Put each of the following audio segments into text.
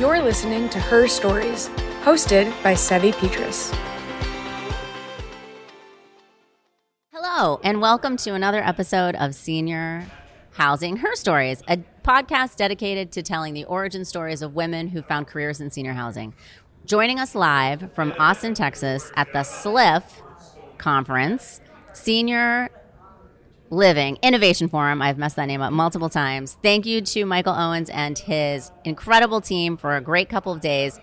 You're listening to Her Stories, hosted by Sevi Petrus. Hello, and welcome to another episode of Senior Housing Her Stories, a podcast dedicated to telling the origin stories of women who found careers in senior housing. Joining us live from Austin, Texas at the SLIF conference, Senior Living Innovation Forum. I've messed that name up multiple times. Thank you to Michael Owens and his incredible team for a great couple of days.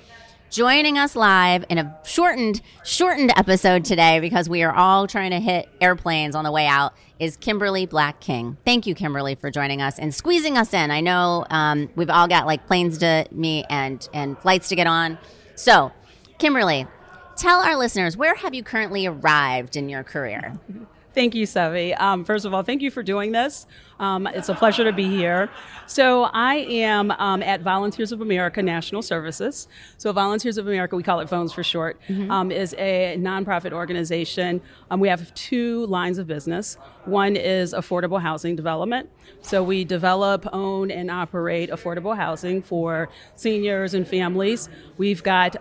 Joining us live in a shortened, shortened episode today because we are all trying to hit airplanes on the way out is Kimberly Black King. Thank you, Kimberly, for joining us and squeezing us in. I know um, we've all got like planes to meet and and flights to get on. So, Kimberly, tell our listeners where have you currently arrived in your career? Thank you, Sevi. Um, first of all, thank you for doing this. Um, it's a pleasure to be here. So, I am um, at Volunteers of America National Services. So, Volunteers of America, we call it VOANS for short, Mm-hmm. um, is a nonprofit organization. Um, we have two lines of business. One is affordable housing development. So, we develop, own, and operate affordable housing for seniors and families. We've got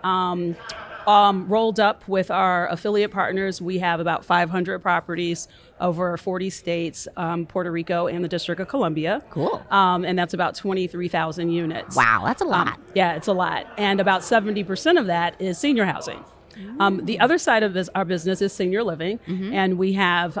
um, um, rolled up with our affiliate partners, we have about 500 properties over 40 states, um, Puerto Rico, and the District of Columbia. Cool. Um, and that's about 23,000 units. Wow, that's a lot. Um, yeah, it's a lot. And about 70% of that is senior housing. Um, the other side of this, our business is senior living, and we have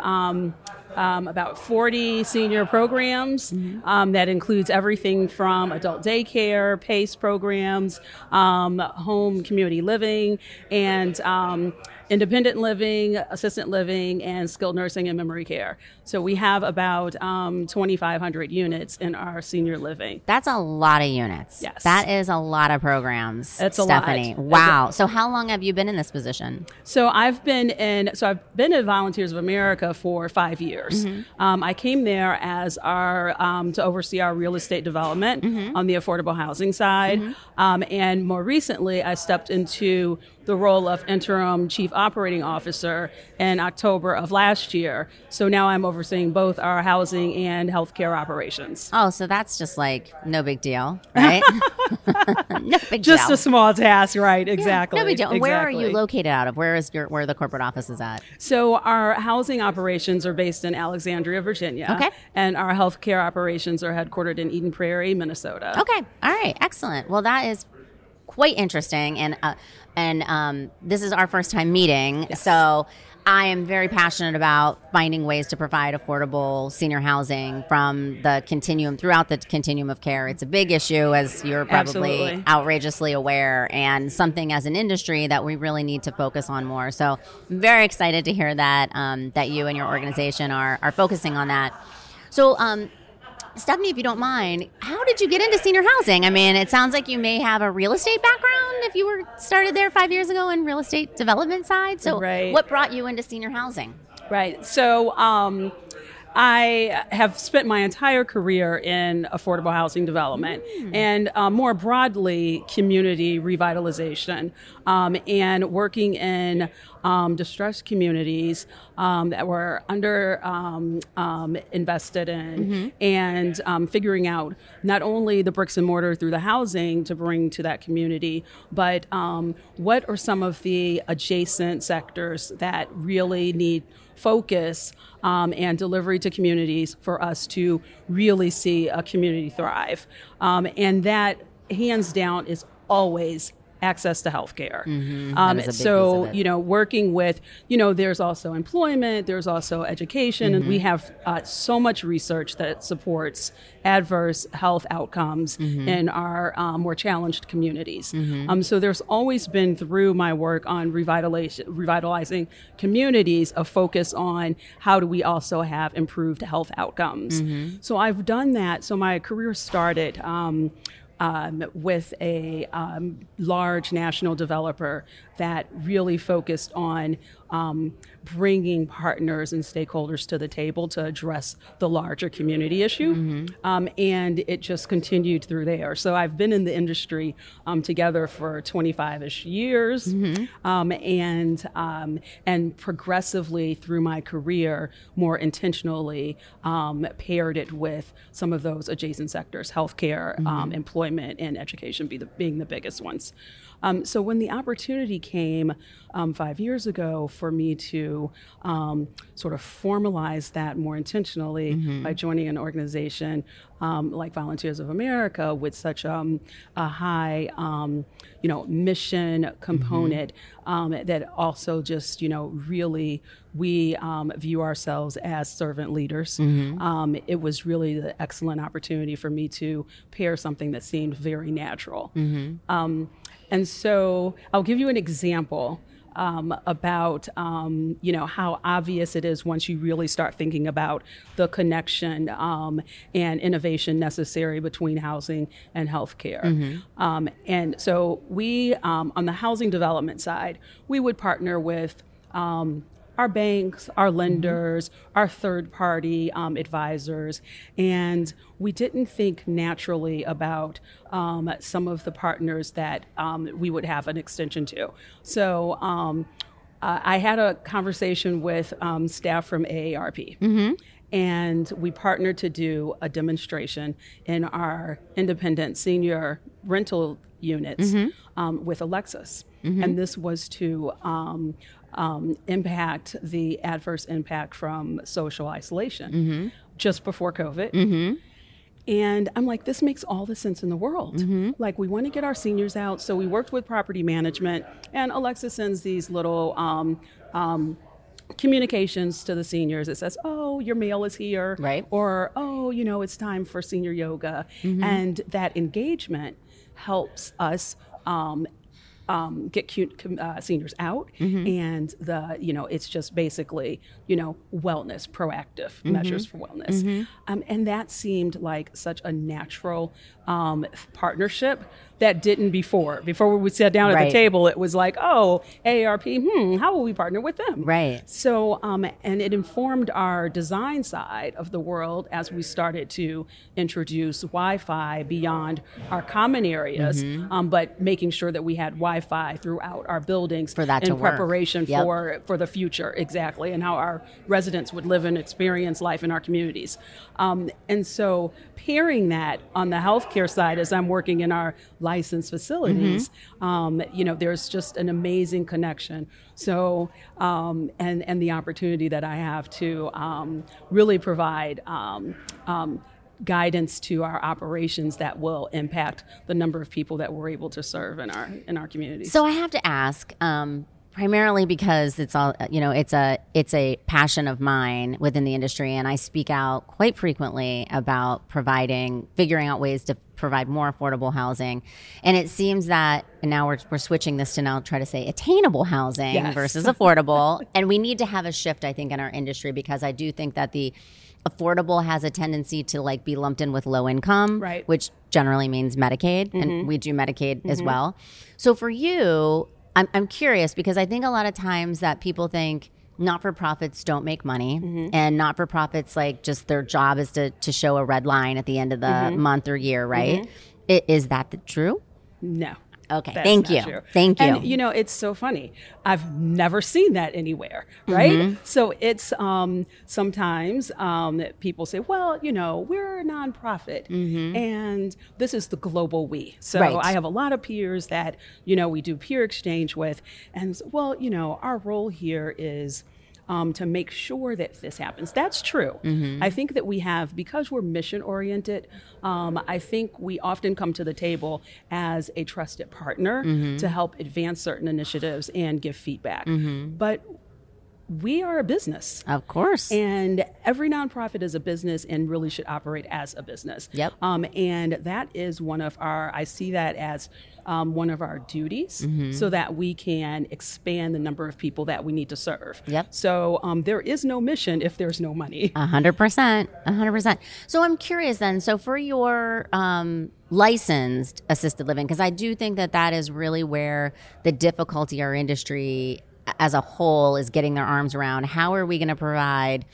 um, about 40 senior programs um, that includes everything from adult daycare, PACE programs, um, home community living, and um, independent living, assistant living, and skilled nursing and memory care. So we have about um, 2,500 units in our senior living. That's a lot of units. Yes. That is a lot of programs. It's a lot. Stephanie. Wow. So how long have you been in this position? So I've been in. So I've been at Volunteers of America for five years. Um, I came there as our um, to oversee our real estate development on the affordable housing side, um, and more recently I stepped into the role of interim chief operating officer in October of last year. So now I'm overseeing both our housing and healthcare operations. Oh, so that's just like no big deal, right? no big Just deal. a small task, right? Exactly. No big deal. And Where are you located out of? Where is your where the corporate office is at? So our housing operations are based in Alexandria, Virginia. Okay. And our healthcare operations are headquartered in Eden Prairie, Minnesota. Okay. All right. Excellent. Well, that is quite interesting, and uh, and um, this is our first time meeting, so. I am very passionate about finding ways to provide affordable senior housing from the continuum throughout the continuum of care. It's a big issue, as you're probably Absolutely. outrageously aware, and something as an industry that we really need to focus on more. So, I'm very excited to hear that um, that you and your organization are are focusing on that. So, um, Stephanie, if you don't mind, how did you get into senior housing? I mean, it sounds like you may have a real estate background if you were started there five years ago in real estate development side. So, Right. what brought you into senior housing? Right. So um, I have spent my entire career in affordable housing development and uh, more broadly, community revitalization um, and working in um, distressed communities um, that were under um, um, invested in and um, figuring out not only the bricks and mortar through the housing to bring to that community, but um, what are some of the adjacent sectors that really need focus um, and delivery to communities for us to really see a community thrive. Um, and that, hands down, is always access to healthcare. Um, That is a big so, piece of it. you know, working with, you know, there's also employment, there's also education, and Mm-hmm. we have uh, so much research that supports adverse health outcomes Mm-hmm. in our um, more challenged communities. Um, so there's always been through my work on revitalization, revitalizing communities a focus on how do we also have improved health outcomes. Mm-hmm. So I've done that. So my career started. Um, with a um, large national developer that really focused on um, bringing partners and stakeholders to the table to address the larger community issue. Mm-hmm. Um, and it just continued through there. So I've been in the industry um, together for 25 ish years. Mm-hmm. Um, and, um, and progressively through my career, more intentionally um, paired it with some of those adjacent sectors healthcare, um, employment, and education be the, being the biggest ones. Um, so when the opportunity came um, five years ago for me to um, sort of formalize that more intentionally by joining an organization um, like Volunteers of America with such um, a high, um, you know, mission component um, that also just, you know, really we um, view ourselves as servant leaders. Um, it was really the excellent opportunity for me to pair something that seemed very natural. And so I'll give you an example um, about um, you know how obvious it is once you really start thinking about the connection um, and innovation necessary between housing and healthcare. Um, and so we um, on the housing development side, we would partner with um, our banks, our lenders, our third party um, advisors, and we didn't think naturally about um, some of the partners that um, we would have an extension to. So um, uh, I had a conversation with um, staff from AARP. And we partnered to do a demonstration in our independent senior rental units um, with Alexa. And this was to um, um, impact the adverse impact from social isolation just before COVID. And I'm like, this makes all the sense in the world. Like, we want to get our seniors out. So we worked with property management, and Alexa sends these little um, um, communications to the seniors. It says, oh, your mail is here. Right. Or, oh, you know, it's time for senior yoga. And that engagement helps us. Um, um, get cute com- uh, seniors out, and the you know it's just basically you know wellness, proactive measures for wellness, um, and that seemed like such a natural um, partnership that didn't before. Before we sat down at the table, it was like, oh, AARP, hmm, how will we partner with them? Right. So, um, and it informed our design side of the world as we started to introduce Wi Fi beyond our common areas, Mm-hmm. um, but making sure that we had Wi Fi throughout our buildings For that in preparation Yep. for, for the future, exactly, and how our residents would live and experience life in our communities. Um, and so, pairing that on the healthcare side, as I'm working in our licensed facilities, Mm-hmm. um, you know, there's just an amazing connection. So, um, and and the opportunity that I have to um, really provide. Guidance to our operations that will impact the number of people that we're able to serve in our in our communities. So I have to ask, um, primarily because it's all you know, it's a it's a passion of mine within the industry, and I speak out quite frequently about providing, figuring out ways to provide more affordable housing. And it seems that and now we're we're switching this to now try to say attainable housing Yes. versus affordable, and we need to have a shift, I think, in our industry because I do think that the affordable has a tendency to like be lumped in with low income Right. which generally means Medicaid, and mm-hmm. we do Medicaid as mm-hmm. well. So for you, I'm, I'm curious because I think a lot of times that people think not for profits don't make money, mm-hmm. and not for profits like just their job is to to show a red line at the end of the month or year, right? I- Is that the true? no. Okay, That's thank you. true. Thank you. And you know, it's so funny. I've never seen that anywhere, right? Mm-hmm. So it's um, sometimes um, people say, "Well, you know, we're a nonprofit, and this is the global we." So Mm-hmm. Right. I have a lot of peers that you know we do peer exchange with, and well, you know, our role here is um, to make sure that this happens. That's true. Mm-hmm. I think that we have, because we're mission oriented, um, I think we often come to the table as a trusted partner Mm-hmm. to help advance certain initiatives and give feedback. Mm-hmm. But we are a business. Of course. And every nonprofit is a business and really should operate as a business. Yep. Um, and that is one of our, I see that as um, one of our duties Mm-hmm. so that we can expand the number of people that we need to serve. Yep. So um, there is no mission if there's no money. A hundred percent, a hundred percent. So I'm curious then. So for your um, licensed assisted living, because I do think that that is really where the difficulty our industry as a whole is getting their arms around how are we going to provide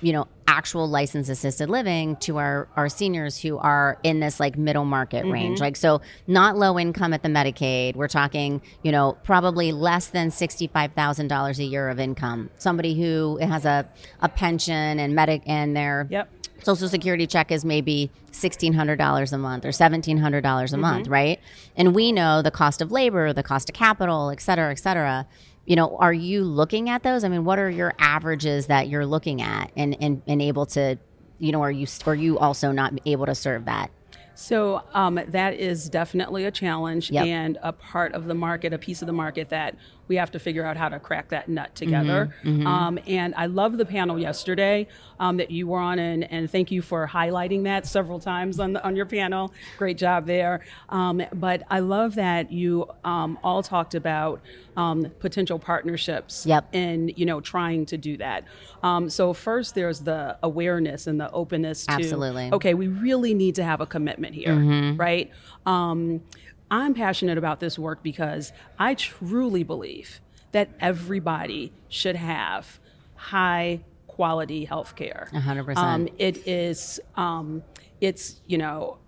you know actual licensed assisted living to our our seniors who are in this like middle market Mm-hmm. range like so not low income at the medicaid we're talking you know probably less than $65000 a year of income somebody who has a, a pension and medic and their Yep. social security check is maybe $1600 a month or $1700 Mm-hmm. a month right and we know the cost of labor the cost of capital et cetera et cetera you know are you looking at those i mean what are your averages that you're looking at and and, and able to you know are you are you also not able to serve that So um, that is definitely a challenge Yep. and a part of the market, a piece of the market that we have to figure out how to crack that nut together. Mm-hmm, Um, and I love the panel yesterday um, that you were on, and, and thank you for highlighting that several times on the, on your panel. Great job there. Um, but I love that you um, all talked about um, potential partnerships Yep. in you know trying to do that. Um, so first, there's the awareness and the openness to Absolutely. okay, we really need to have a commitment here, right? I'm passionate about this work because I truly believe that everybody should have high quality health care. 100%. Um, it is, um, it's, you know,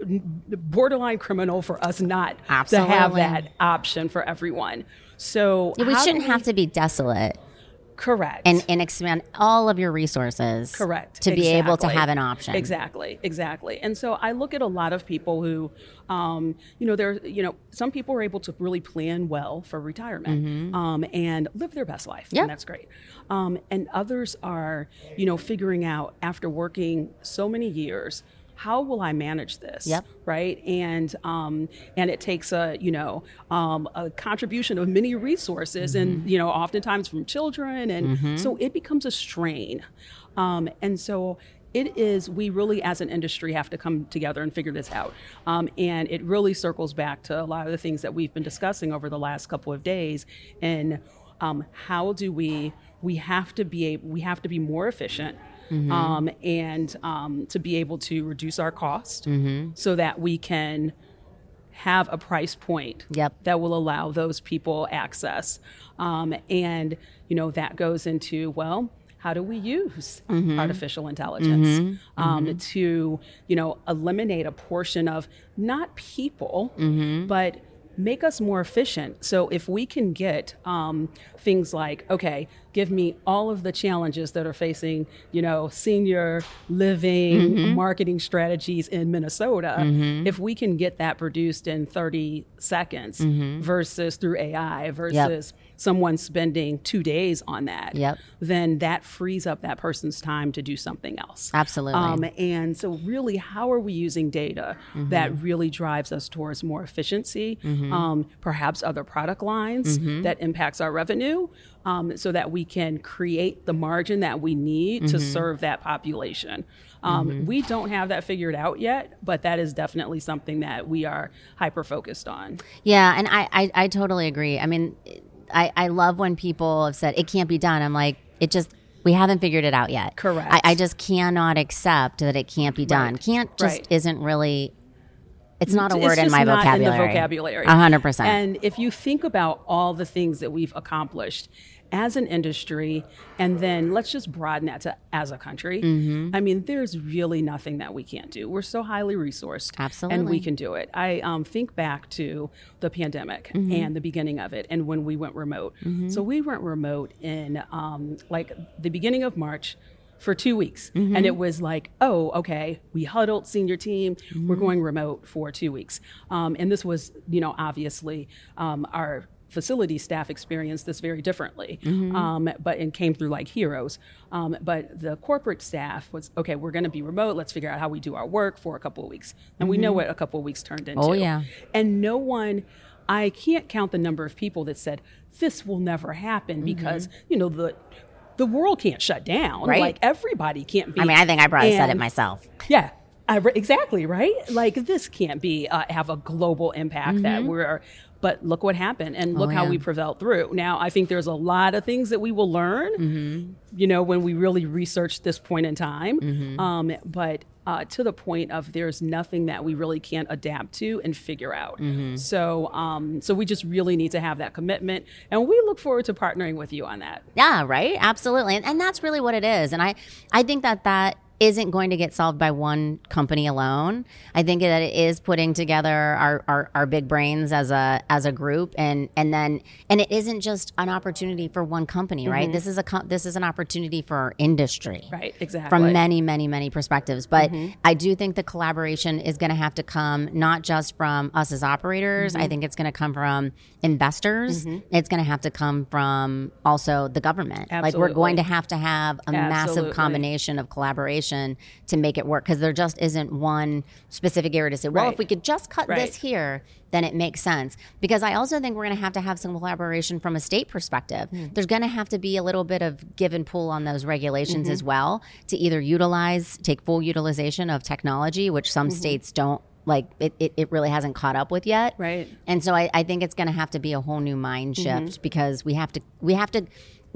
borderline criminal for us not to have that option for everyone. So we shouldn't have to be desolate correct. And, and expand all of your resources correct. to be able to have an option. Exactly. Exactly. And so i look at a lot of people who um, you know they're you know some people are able to really plan well for retirement um, and live their best life Mm-hmm. And that's great. Um, and others are you know figuring out after working so many years how will I manage this? Yep. Right, and um, and it takes a you know um, a contribution of many resources, and you know oftentimes from children, and so it becomes a strain, um, and so it is we really as an industry have to come together and figure this out um, and it really circles back to a lot of the things that we've been discussing over the last couple of days and um, how do we we have to be we have to be more efficient um, and um, to be able to reduce our cost so that we can have a price point Yep. that will allow those people access. Um, and, you know, that goes into, well, how do we use artificial intelligence? Um, to, you know, eliminate a portion of not people, but make us more efficient. So if we can get um, things like, okay, give me all of the challenges that are facing, you know, senior living mm-hmm. marketing strategies in Minnesota, mm-hmm. if we can get that produced in 30 seconds mm-hmm. versus through AI versus someone spending two days on that, Yep. then that frees up that person's time to do something else. Absolutely. Um, and so, really, how are we using data Mm-hmm. that really drives us towards more efficiency, um, perhaps other product lines Mm-hmm. that impacts our revenue, um, so that we can create the margin that we need to Mm-hmm. serve that population. Um, We don't have that figured out yet, but that is definitely something that we are hyper focused on. Yeah, and I, I, I totally agree. I mean, I, I love when people have said it can't be done. I'm like, it just we haven't figured it out yet. Correct. I, I just cannot accept that it can't be done. Right. Can't just Right. isn't really. It's not a It's word in my not vocabulary. In vocabulary. A hundred percent. And if you think about all the things that we've accomplished as an industry, and then let's just broaden that to as a country. Mm-hmm. I mean, there's really nothing that we can't do. We're so highly resourced, absolutely, and we can do it. I um, think back to the pandemic Mm-hmm. and the beginning of it, and when we went remote. So we went remote in um, like the beginning of March for two weeks. Mm-hmm. And it was like, oh, okay, we huddled senior team, Mm-hmm. we're going remote for two weeks. Um, and this was, you know, obviously um, our facility staff experienced this very differently, Mm-hmm. um, but and came through like heroes. Um, but the corporate staff was okay. We're going to be remote. Let's figure out how we do our work for a couple of weeks, and we know what a couple of weeks turned into. Mm-hmm. Oh, yeah. And no one, I can't count the number of people that said this will never happen Mm-hmm. because you know the the world can't shut down. Right. Like everybody can't be. I mean, I think I probably said it myself. Yeah. Re- exactly right. Like this can't be uh, have a global impact that we're. But look what happened, and look how Mm-hmm. Oh, yeah. we prevailed through. Now, I think there's a lot of things that we will learn. Mm-hmm. You know, when we really research this point in time. Mm-hmm. Um, but uh, to the point of there's nothing that we really can't adapt to and figure out. So, um, so we just really need to have that commitment, and we look forward to partnering with you on that. Yeah, right. Absolutely, and, and that's really what it is. And I, I think that that isn't going to get solved by one company alone. I think that it is putting together our, our, our big brains as a as a group, and and then and it isn't just an opportunity for one company, right? Mm-hmm. This is a this is an opportunity for our industry, Right, exactly. from many, many, many perspectives. But mm-hmm. I do think the collaboration is going to have to come not just from us as operators. I mm-hmm. think it's going to come from investors. It's going to have to come from also the government. Like we're going to have to have a massive combination of collaboration to make it work because there just isn't one specific area to say, well, if we could just cut Right. this here, then it makes sense. Because I also think we're going to have to have some collaboration from a state perspective. Hmm. There's going to have to be a little bit of give and pull on those regulations Mm-hmm. as well to either utilize, take full utilization of technology, which some Mm-hmm. states don't. Like it, it, it really hasn't caught up with yet, Right. And so I, I think it's going to have to be a whole new mind shift Mm-hmm. because we have to we have to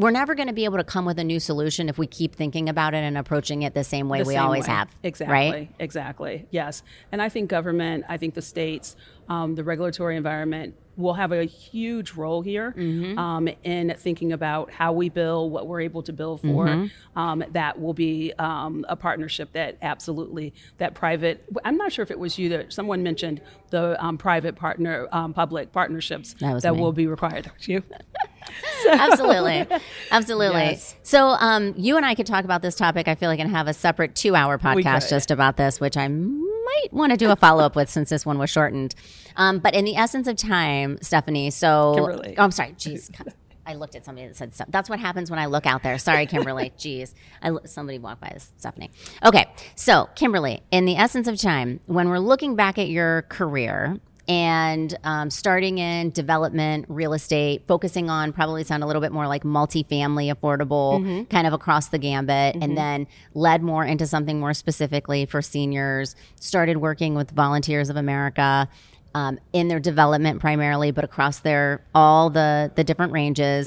we're never going to be able to come with a new solution if we keep thinking about it and approaching it the same way the we same always way. have. Exactly. Right? Exactly. Yes. And I think government, I think the states, um, the regulatory environment will have a huge role here Mm-hmm. um, in thinking about how we bill, what we're able to bill for. Mm-hmm. Um, that will be um, a partnership that absolutely that private. I'm not sure if it was you that someone mentioned the um, private partner um, public partnerships That me. will be required. That you. Absolutely. Absolutely. Yes. So um, you and I could talk about this topic, I feel like, and have a separate two hour podcast just about this, which I might want to do a follow up with since this one was shortened. Um, but in the essence of time, Stephanie, so. Kimberly. Oh, I'm sorry. Jeez. I looked at somebody that said stuff. That's what happens when I look out there. Sorry, Kimberly. Jeez. I, somebody walked by this, Stephanie. Okay. So, Kimberly, in the essence of time, when we're looking back at your career, and um, starting in development, real estate, focusing on probably sound a little bit more like multifamily, affordable, kind of across the gambit, and then led more into something more specifically for seniors. Started working with Volunteers of America um, in their development primarily, but across their all the the different ranges.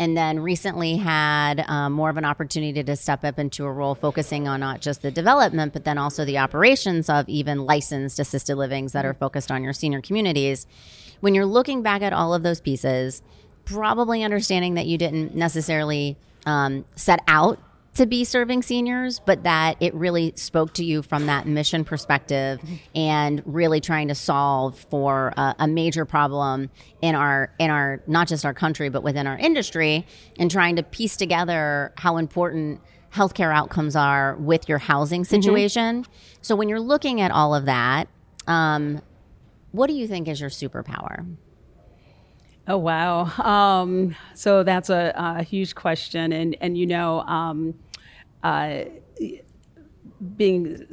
And then recently had um, more of an opportunity to step up into a role focusing on not just the development, but then also the operations of even licensed assisted livings that are focused on your senior communities. When you're looking back at all of those pieces, probably understanding that you didn't necessarily um, set out to be serving seniors, but that it really spoke to you from that mission perspective and really trying to solve for a, a major problem in our in our not just our country but within our industry and trying to piece together how important healthcare outcomes are with your housing situation. So when you're looking at all of that, um, what do you think is your superpower? Oh wow! Um, so that's a, a huge question, and and you know, um, uh, being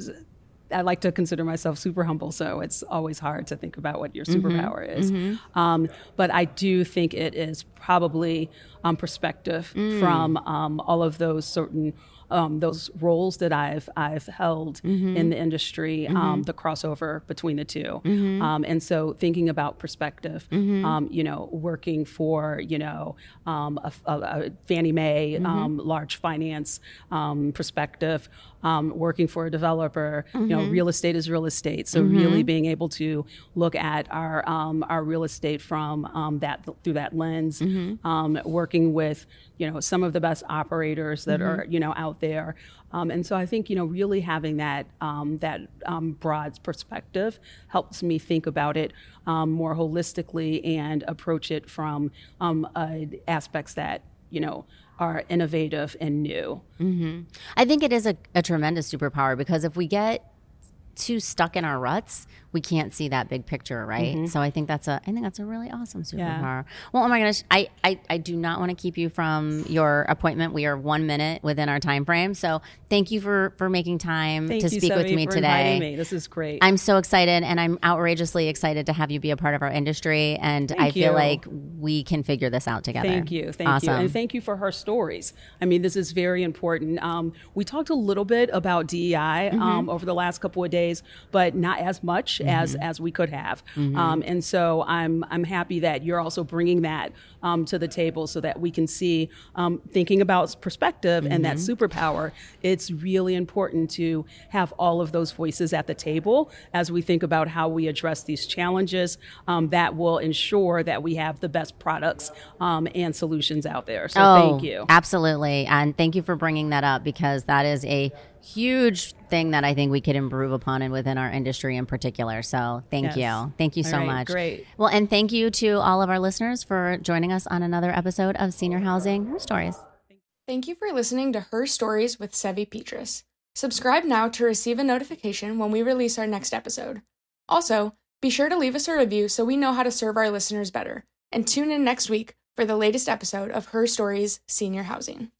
I like to consider myself super humble, so it's always hard to think about what your superpower is. Um, but I do think it is probably um, perspective from um, all of those certain um, those roles that I've I've held in the industry, um, the crossover between the 2 um, and so thinking about perspective, um, you know, working for you know um, a, a, a Fannie Mae um, large finance um, perspective, um, working for a developer, you know, real estate is real estate, so really being able to look at our um, our real estate from um, that through that lens, um, working with you know some of the best operators that are you know out there. Um, and so i think you know really having that um, that um, broad perspective helps me think about it um, more holistically and approach it from um, uh, aspects that you know are innovative and new. I think it is a, a tremendous superpower because if we get too stuck in our ruts, we can't see that big picture, right? So I think that's a I think that's a really awesome superpower. Well, oh my gosh, I, I I do not want to keep you from your appointment. We are one minute within our time frame, so thank you for for making time thank to speak with me for today. me. this is great I'm so excited and I'm outrageously excited to have you be a part of our industry and I feel you. like we can figure this out together. Thank you. Thank awesome. you. And thank you for her stories. I mean, this is very important. Um, we talked a little bit about DEI Mm-hmm. um, over the last couple of days, but not as much as as we could have. Um, and so I'm I'm happy that you're also bringing that um, to the table so that we can see um, thinking about perspective and that superpower. It's really important to have all of those voices at the table as we think about how we address these challenges. Um, that will ensure that we have the best products um, and solutions out there. So thank you. Absolutely. And thank you for bringing that up because that is a huge thing that I think we could improve upon and within our industry in particular. So thank Yes. you. Thank you All so right, much. great. Well, and thank you to all of our listeners for joining us on another episode of Senior Housing Her Stories. Thank you for listening to Her Stories with Sevi Petrus. Subscribe now to receive a notification when we release our next episode. Also, be sure to leave us a review so we know how to serve our listeners better. And tune in next week for the latest episode of Her Stories Senior Housing.